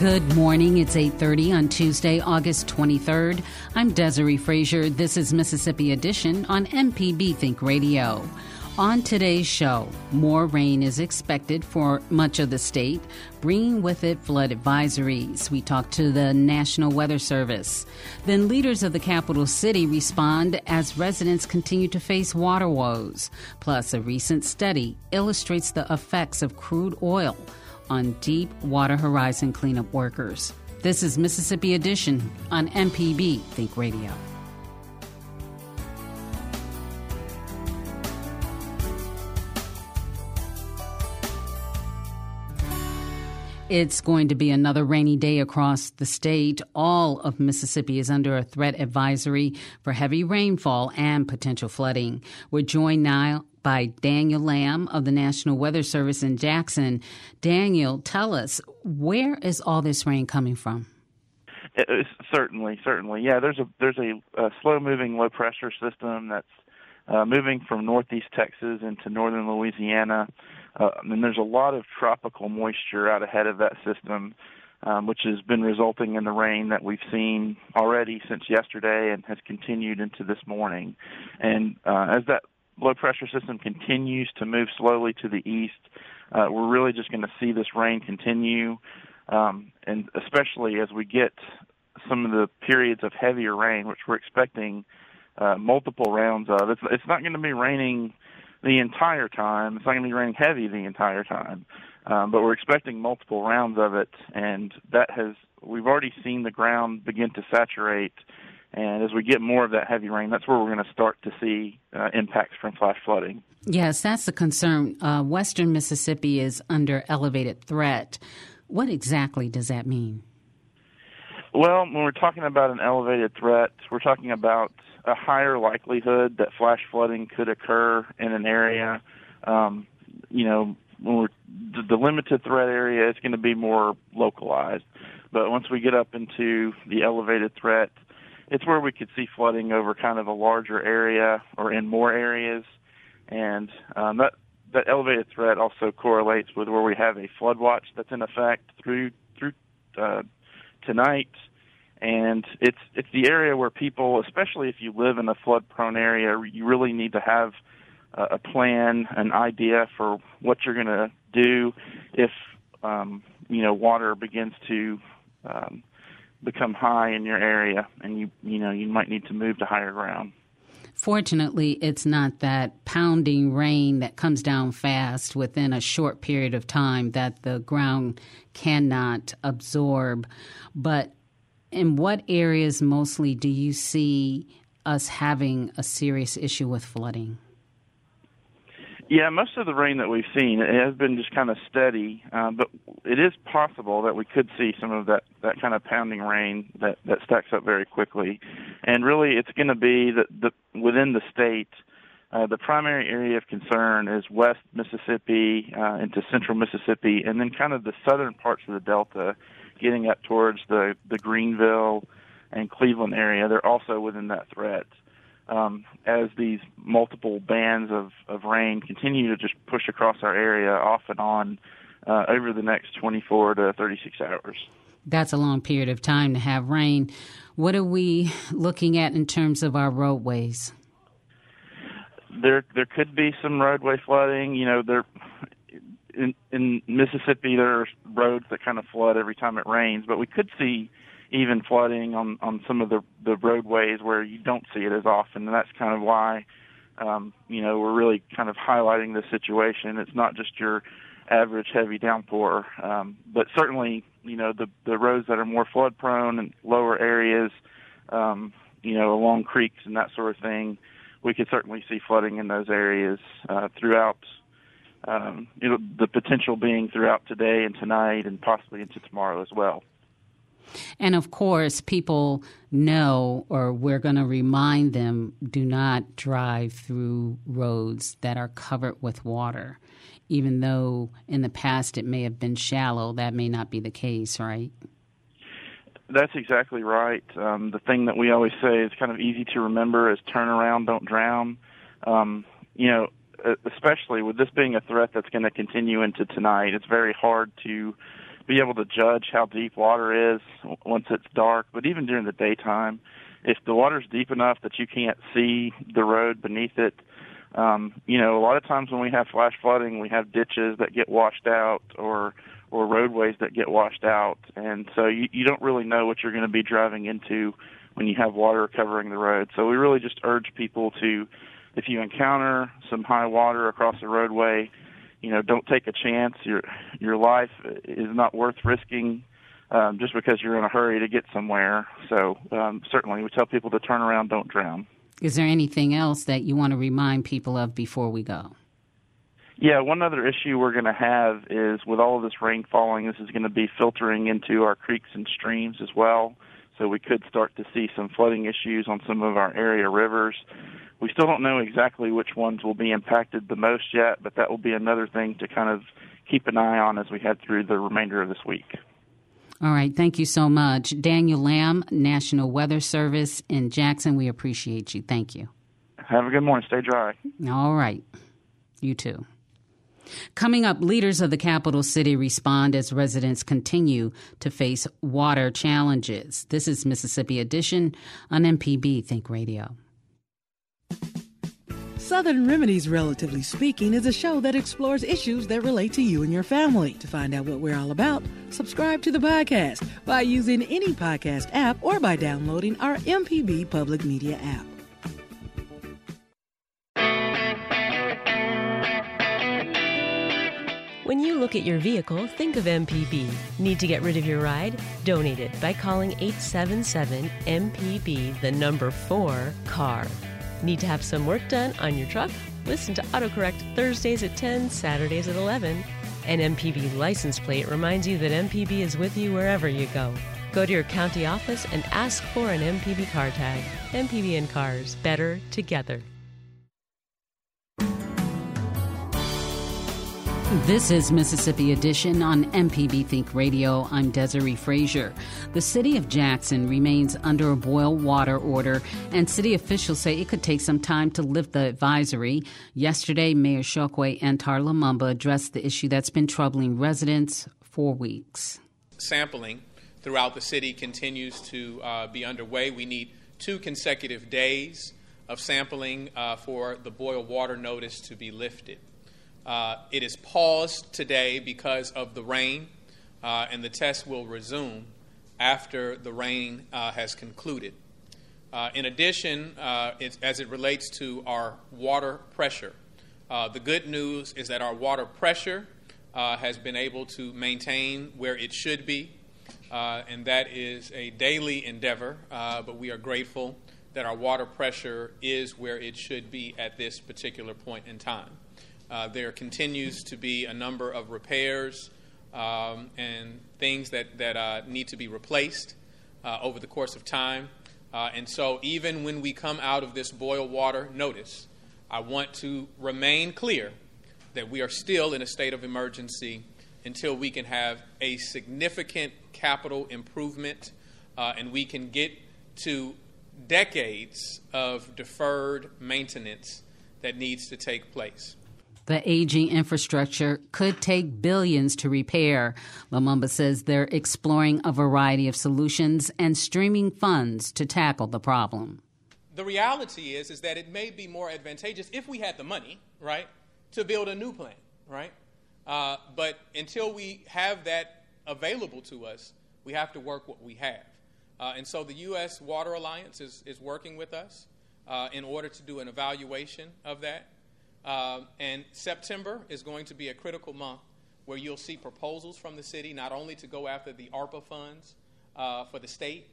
Good morning. It's 8:30 on Tuesday, August 23rd. I'm Desiree Frazier. This is Mississippi Edition on MPB Think Radio. On today's show, more rain is expected for much of the state, bringing with it flood advisories. We talk to the National Weather Service. Then leaders of the capital city respond as residents continue to face water woes. Plus, a recent study illustrates the effects of crude oil on deep water horizon cleanup workers. This is Mississippi Edition on MPB Think Radio. It's going to be another rainy day across the state. All of Mississippi is under a threat advisory for heavy rainfall and potential flooding. We're joined now by Daniel Lamb of the National Weather Service in Jackson. Daniel, tell us, where is all this rain coming from? It's certainly, certainly, yeah. There's a there's a, a slow moving low pressure system that's uh, moving from northeast Texas into northern Louisiana, uh, and there's a lot of tropical moisture out ahead of that system, um, which has been resulting in the rain that we've seen already since yesterday and has continued into this morning. And uh, as that low pressure system continues to move slowly to the east, uh, we're really just going to see this rain continue, um, and especially as we get some of the periods of heavier rain, which we're expecting uh, multiple rounds of. It's it's not going to be raining the entire time. It's not going to be raining heavy the entire time, um, but we're expecting multiple rounds of it, and that has we've already seen the ground begin to saturate and as we get more of that heavy rain, that's where we're going to start to see uh, impacts from flash flooding. Yes, that's the concern. Uh, Western Mississippi is under elevated threat. What exactly does that mean? Well, when we're talking about an elevated threat, we're talking about a higher likelihood that flash flooding could occur in an area. Um, you know, when we're the, the limited threat area, it's going to be more localized. But once we get up into the elevated threat, it's where we could see flooding over kind of a larger area or in more areas, and um, that that elevated threat also correlates with where we have a flood watch that's in effect through through uh, tonight, and it's it's the area where people, especially if you live in a flood prone area, you really need to have a plan, an idea for what you're going to do if um, you know water begins to um, become high in your area, and you you know you might need to move to higher ground. Fortunately, it's not that pounding rain that comes down fast within a short period of time that the ground cannot absorb. But in what areas mostly do you see us having a serious issue with flooding? Yeah, most of the rain that we've seen it has been just kind of steady, uh, but it is possible that we could see some of that that kind of pounding rain that that stacks up very quickly, and really it's going to be that the within the state. Uh, the primary area of concern is west Mississippi uh, into central Mississippi, and then kind of the southern parts of the Delta, getting up towards the the Greenville and Cleveland area. They're also within that threat um, as these multiple bands of, of rain continue to just push across our area off and on uh, over the next 24 to 36 hours. That's a long period of time to have rain. What are we looking at in terms of our roadways? there there could be some roadway flooding. You know, there in in Mississippi there are roads that kind of flood every time it rains, but we could see even flooding on on some of the the roadways where you don't see it as often, and that's kind of why um, you know we're really kind of highlighting the situation. It's not just your average heavy downpour, um, but certainly you know the the roads that are more flood prone and lower areas, um, you know along creeks and that sort of thing, we could certainly see flooding in those areas uh, throughout. Um, you know, the potential being throughout today and tonight, and possibly into tomorrow as well. And of course, people know, or we're going to remind them do not drive through roads that are covered with water. Even though in the past it may have been shallow, that may not be the case, right? That's exactly right. Um, the thing that we always say is kind of easy to remember is turn around, don't drown. Um, you know, especially with this being a threat that's going to continue into tonight, it's very hard to be able to judge how deep water is once it's dark, but even during the daytime, if the water's deep enough that you can't see the road beneath it, um, you know, a lot of times when we have flash flooding, we have ditches that get washed out or or roadways that get washed out, and so you, you don't really know what you're going to be driving into when you have water covering the road. So we really just urge people to, if you encounter some high water across the roadway, you know, don't take a chance. Your your life is not worth risking um, just because you're in a hurry to get somewhere. So um, certainly, we tell people to turn around, don't drown. Is there anything else that you want to remind people of before we go? Yeah, one other issue we're going to have is with all of this rain falling, this is going to be filtering into our creeks and streams as well. So we could start to see some flooding issues on some of our area rivers. We still don't know exactly which ones will be impacted the most yet, but that will be another thing to kind of keep an eye on as we head through the remainder of this week. All right. Thank you so much. Daniel Lamb, National Weather Service in Jackson. We appreciate you. Thank you. Have a good morning. Stay dry. All right. You too. Coming up, leaders of the capital city respond as residents continue to face water challenges. This is Mississippi Edition on MPB Think Radio. Southern Remedies, Relatively Speaking, is a show that explores issues that relate to you and your family. To find out what we're all about, subscribe to the podcast by using any podcast app or by downloading our MPB Public Media app. When you look at your vehicle, think of MPB. Need to get rid of your ride? Donate it by calling 877 MPB, the number 4 CAR. Need to have some work done on your truck? Listen to AutoCorrect Thursdays at 10, Saturdays at 11. An MPB license plate reminds you that MPB is with you wherever you go. Go to your county office and ask for an MPB car tag. MPB and cars, better together. This is Mississippi Edition on MPB Think Radio. I'm Desiree Frazier. The city of Jackson remains under a boil water order, and city officials say it could take some time to lift the advisory. Yesterday, Mayor Chokwe Antar Lumumba addressed the issue that's been troubling residents for weeks. Sampling throughout the city continues to uh, be underway. We need two consecutive days of sampling uh, for the boil water notice to be lifted. Uh, it is paused today because of the rain, uh, and the test will resume after the rain uh, has concluded. Uh, in addition, uh, it, as it relates to our water pressure, uh, the good news is that our water pressure has been able to maintain where it should be, and that is a daily endeavor, but we are grateful that our water pressure is where it should be at this particular point in time. Uh, there continues to be a number of repairs um, and things that, that uh, need to be replaced uh, over the course of time. Uh, and so, even when we come out of this boil water notice, I want to remain clear that we are still in a state of emergency until we can have a significant capital improvement uh, and we can get to decades of deferred maintenance that needs to take place. The aging infrastructure could take billions to repair. Lumumba says they're exploring a variety of solutions and streaming funds to tackle the problem. the reality is is that it may be more advantageous if we had the money, right, to build a new plant, right? Uh, but until we have that available to us, we have to work what we have. Uh, and so the U.S. Water Alliance is, is working with us uh, in order to do an evaluation of that. Uh, and September is going to be a critical month where you'll see proposals from the city not only to go after the ARPA funds uh, for the state,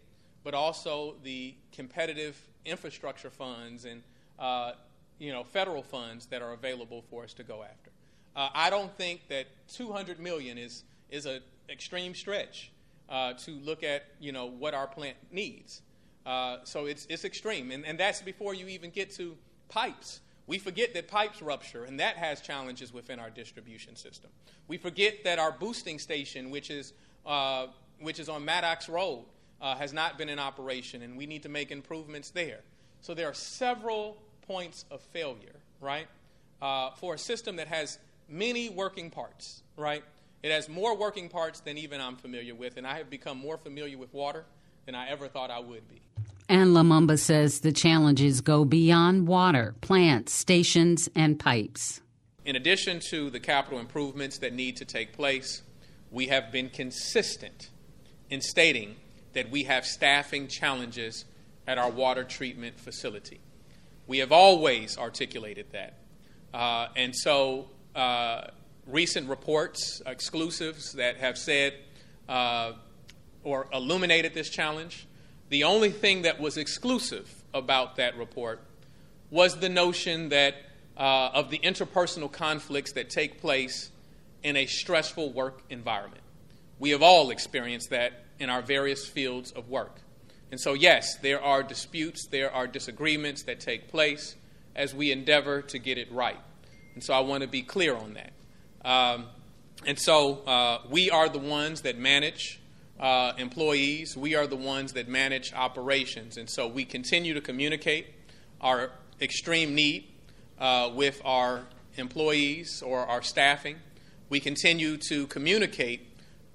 but also the competitive infrastructure funds and uh, you know federal funds that are available for us to go after. Uh, I don't think that 200 million is is an extreme stretch uh, to look at you know what our plant needs. Uh, so it's it's extreme, and, and that's before you even get to pipes. We forget that pipes rupture, and that has challenges within our distribution system. We forget that our boosting station, which is uh, which is on Maddox Road, uh, has not been in operation, and we need to make improvements there. So there are several points of failure, right, uh, for a system that has many working parts, right? It has more working parts than even I'm familiar with, and I have become more familiar with water than I ever thought I would be. And Lumumba says the challenges go beyond water, plants, stations, and pipes. In addition to the capital improvements that need to take place, we have been consistent in stating that we have staffing challenges at our water treatment facility. We have always articulated that. Uh, and so, uh, recent reports, exclusives that have said uh, or illuminated this challenge, the only thing that was exclusive about that report was the notion that uh, of the interpersonal conflicts that take place in a stressful work environment. We have all experienced that in our various fields of work. And so, yes, there are disputes, there are disagreements that take place as we endeavor to get it right. And so, I want to be clear on that. Um, and so, uh, we are the ones that manage uh, employees, we are the ones that manage operations. And so, we continue to communicate our extreme need uh, with our employees or our staffing. We continue to communicate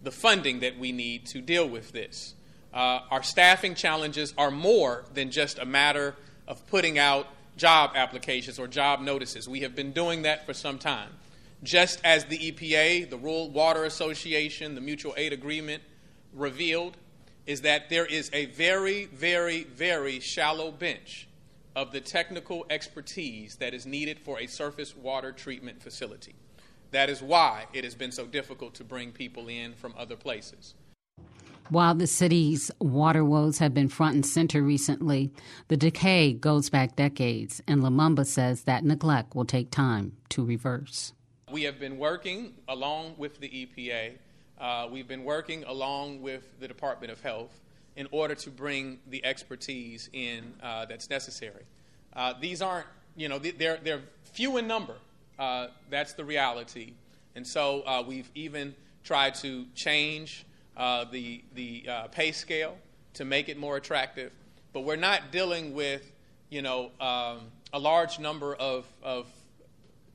the funding that we need to deal with this. Uh, our staffing challenges are more than just a matter of putting out job applications or job notices. We have been doing that for some time. Just as the EPA, the Rural Water Association, the Mutual Aid Agreement revealed, is that there is a very, very, very shallow bench of the technical expertise that is needed for a surface water treatment facility. That is why it has been so difficult to bring people in from other places. While the city's water woes have been front and center recently, the decay goes back decades, and Lumumba says that neglect will take time to reverse. We have been working along with the EPA, uh, we've been working along with the Department of Health in order to bring the expertise in uh, that's necessary. Uh, these aren't, you know, they're, they're few in number. Uh, that's the reality. And so uh, we've even tried to change uh, the, the pay scale to make it more attractive. But we're not dealing with, you know, um, a large number of, of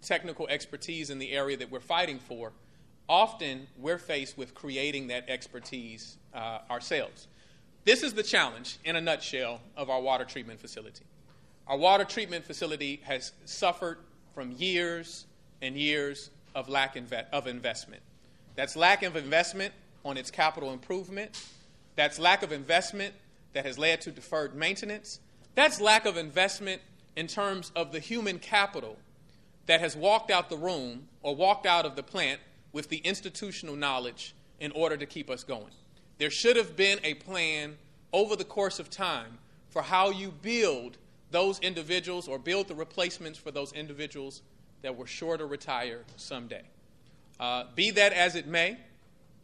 technical expertise in the area that we're fighting for. Often we're faced with creating that expertise uh, ourselves. This is the challenge, in a nutshell, of our water treatment facility. Our water treatment facility has suffered from years and years of lack of investment. That's lack of investment on its capital improvement. That's lack of investment that has led to deferred maintenance. That's lack of investment in terms of the human capital that has walked out the room or walked out of the plant with the institutional knowledge in order to keep us going. There should have been a plan over the course of time for how you build those individuals or build the replacements for those individuals that were sure to retire someday. Uh, be that as it may,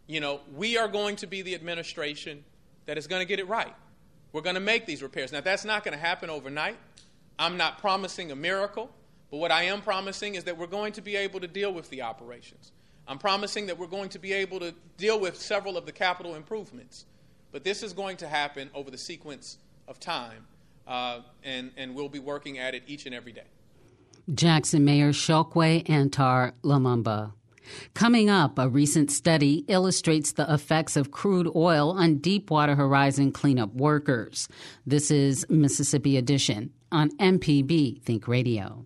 you know, we are going to be the administration that is going to get it right. We're going to make these repairs. Now, that's not going to happen overnight. I'm not promising a miracle, but what I am promising is that we're going to be able to deal with the operations. I'm promising that we're going to be able to deal with several of the capital improvements. But this is going to happen over the sequence of time uh, and, and we'll be working at it each and every day. Jackson Mayor Chokwe Antar Lumumba. Coming up, a recent study illustrates the effects of crude oil on Deepwater Horizon cleanup workers. This is Mississippi Edition on MPB Think Radio.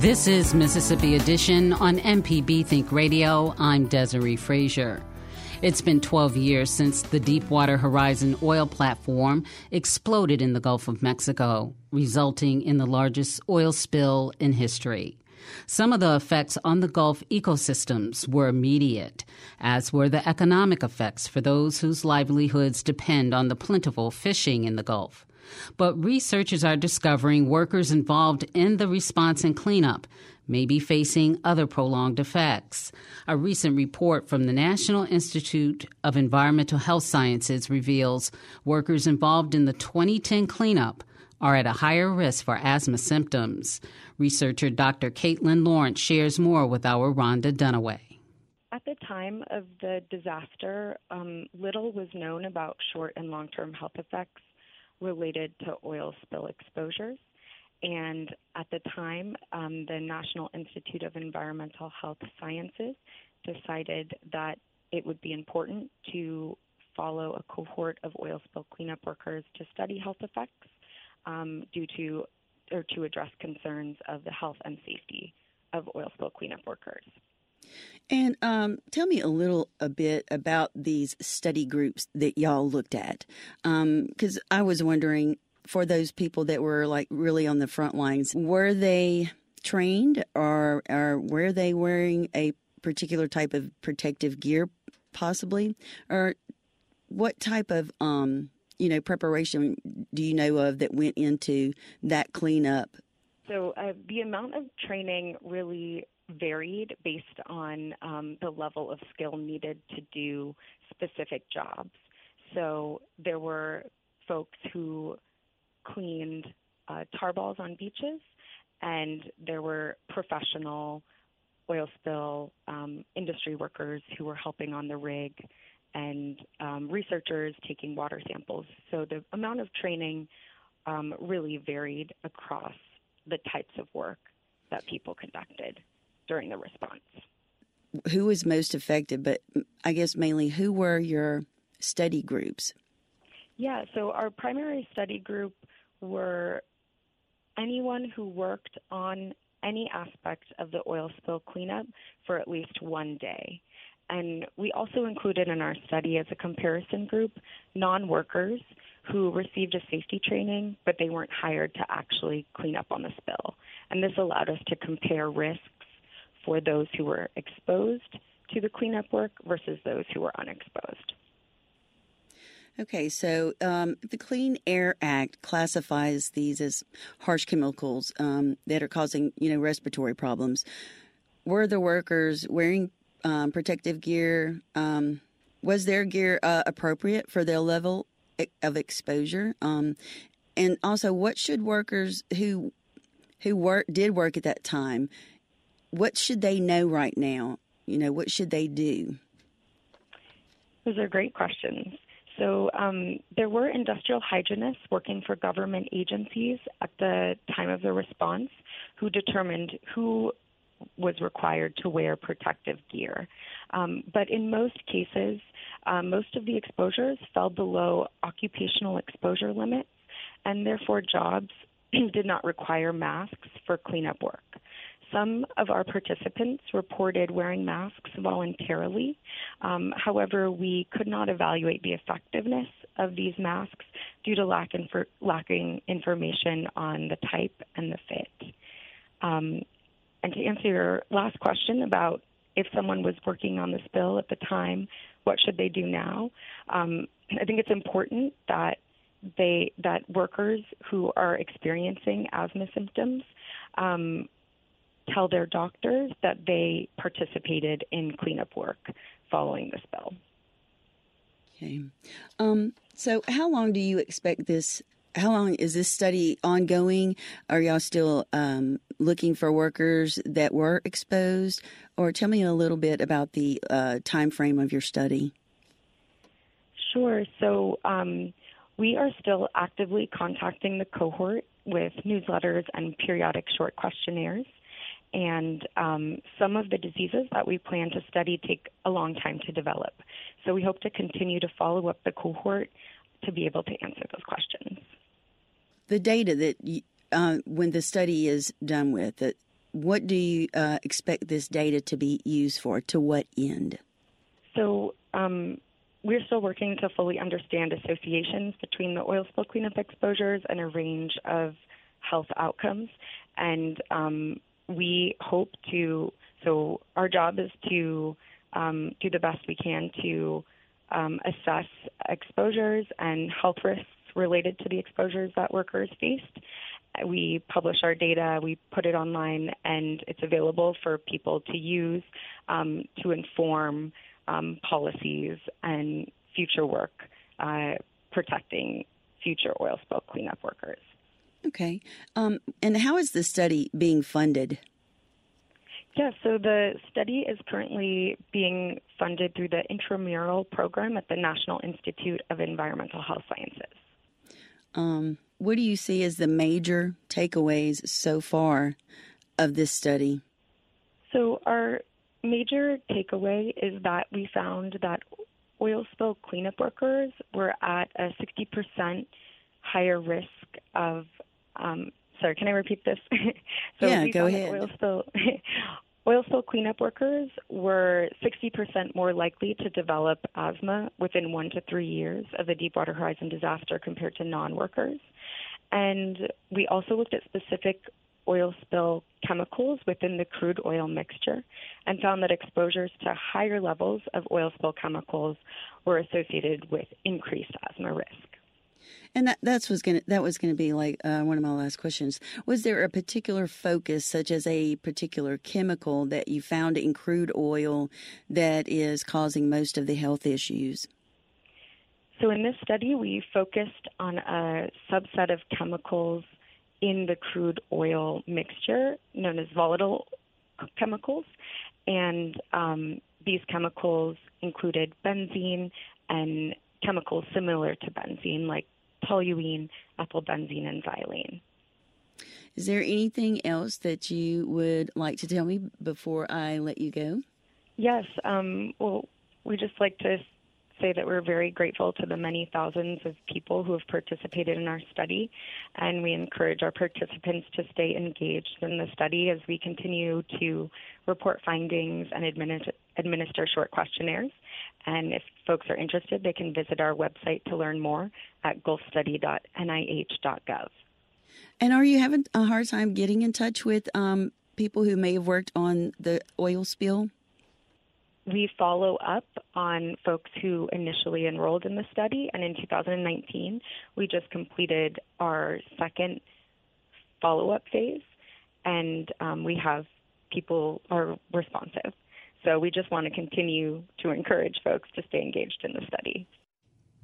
This is Mississippi Edition on MPB Think Radio. I'm Desiree Frazier. It's been 12 years since the Deepwater Horizon oil platform exploded in the Gulf of Mexico, resulting in the largest oil spill in history. Some of the effects on the Gulf ecosystems were immediate, as were the economic effects for those whose livelihoods depend on the plentiful fishing in the Gulf. But researchers are discovering workers involved in the response and cleanup may be facing other prolonged effects. A recent report from the National Institute of Environmental Health Sciences reveals workers involved in the 2010 cleanup are at a higher risk for asthma symptoms. Researcher Dr. Caitlin Lawrence shares more with our Rhonda Dunaway. At the time of the disaster, um, little was known about short and long term health effects related to oil spill exposures. And at the time, um, the National Institute of Environmental Health Sciences decided that it would be important to follow a cohort of oil spill cleanup workers to study health effects um, due to or to address concerns of the health and safety of oil spill cleanup workers. And um, tell me a little a bit about these study groups that y'all looked at, because um, I was wondering for those people that were like really on the front lines, were they trained or, or were they wearing a particular type of protective gear, possibly, or what type of um, you know preparation do you know of that went into that cleanup? So uh, the amount of training really varied based on um, the level of skill needed to do specific jobs. So there were folks who cleaned uh, tar balls on beaches, and there were professional oil spill um, industry workers who were helping on the rig and um, researchers taking water samples. So the amount of training um, really varied across the types of work that people conducted during the response. Who was most affected, but I guess mainly who were your study groups? Yeah, so our primary study group were anyone who worked on any aspect of the oil spill cleanup for at least one day. And we also included in our study as a comparison group non workers who received a safety training, but they weren't hired to actually clean up on the spill. And this allowed us to compare risks for those who were exposed to the cleanup work versus those who were unexposed. Okay, so um, the Clean Air Act classifies these as harsh chemicals um, that are causing, you know, respiratory problems. Were the workers wearing um, protective gear? Um, was their gear uh, appropriate for their level of exposure? Um, and also, what should workers who who work did work at that time? What should they know right now? You know, what should they do? Those are great questions. So um, there were industrial hygienists working for government agencies at the time of the response who determined who was required to wear protective gear. Um, but in most cases, uh, most of the exposures fell below occupational exposure limits, and therefore jobs did not require masks for cleanup work. Some of our participants reported wearing masks voluntarily. Um, however, we could not evaluate the effectiveness of these masks due to lack infor- lacking information on the type and the fit. Um, and to answer your last question about if someone was working on this bill at the time, what should they do now? Um, I think it's important that they that workers who are experiencing asthma symptoms um, tell their doctors that they participated in cleanup work following the spill. Okay. Um, so, how long do you expect this? How long is this study ongoing? Are y'all still um, looking for workers that were exposed? Or tell me a little bit about the uh, time frame of your study. Sure. So, um, we are still actively contacting the cohort with newsletters and periodic short questionnaires. And um, some of the diseases that we plan to study take a long time to develop. So we hope to continue to follow up the cohort to be able to answer those questions. The data that, uh, when the study is done with, that what do you uh, expect this data to be used for? To what end? So um, we're still working to fully understand associations between the oil spill cleanup exposures and a range of health outcomes. And um, we hope to, so our job is to um, do the best we can to um, assess exposures and health risks related to the exposures that workers faced. We publish our data, we put it online, and it's available for people to use um, to inform um, policies and future work uh, protecting future oil spill cleanup workers. Okay. Um, and how is the study being funded? Yeah, so the study is currently being funded through the intramural program at the National Institute of Environmental Health Sciences. Um, what do you see as the major takeaways so far of this study? So, our major takeaway is that we found that oil spill cleanup workers were at a 60% higher risk of. Um, sorry, can I repeat this? so yeah, go ahead. Oil spill, oil spill cleanup workers were 60% more likely to develop asthma within one to three years of the Deepwater Horizon disaster compared to non workers. And we also looked at specific oil spill chemicals within the crude oil mixture and found that exposures to higher levels of oil spill chemicals were associated with increased asthma risk. And that that's was gonna that was gonna be like uh, one of my last questions. Was there a particular focus, such as a particular chemical that you found in crude oil that is causing most of the health issues? So in this study, we focused on a subset of chemicals in the crude oil mixture known as volatile chemicals. And um, these chemicals included benzene and chemicals similar to benzene, like toluene, ethylbenzene, and xylene. Is there anything else that you would like to tell me before I let you go? Yes. Um, well, we just like to say that we're very grateful to the many thousands of people who have participated in our study, and we encourage our participants to stay engaged in the study as we continue to report findings and administer, administer short questionnaires. And if folks are interested, they can visit our website to learn more at gulfstudy.nih.gov. And are you having a hard time getting in touch with um, people who may have worked on the oil spill? we follow up on folks who initially enrolled in the study, and in 2019, we just completed our second follow up phase, and um, we have people are responsive. So we just want to continue to encourage folks to stay engaged in the study.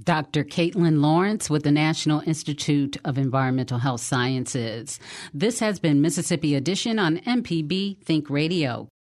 Dr. Caitlin Lawrence with the National Institute of Environmental Health Sciences. This has been Mississippi Edition on MPB Think Radio.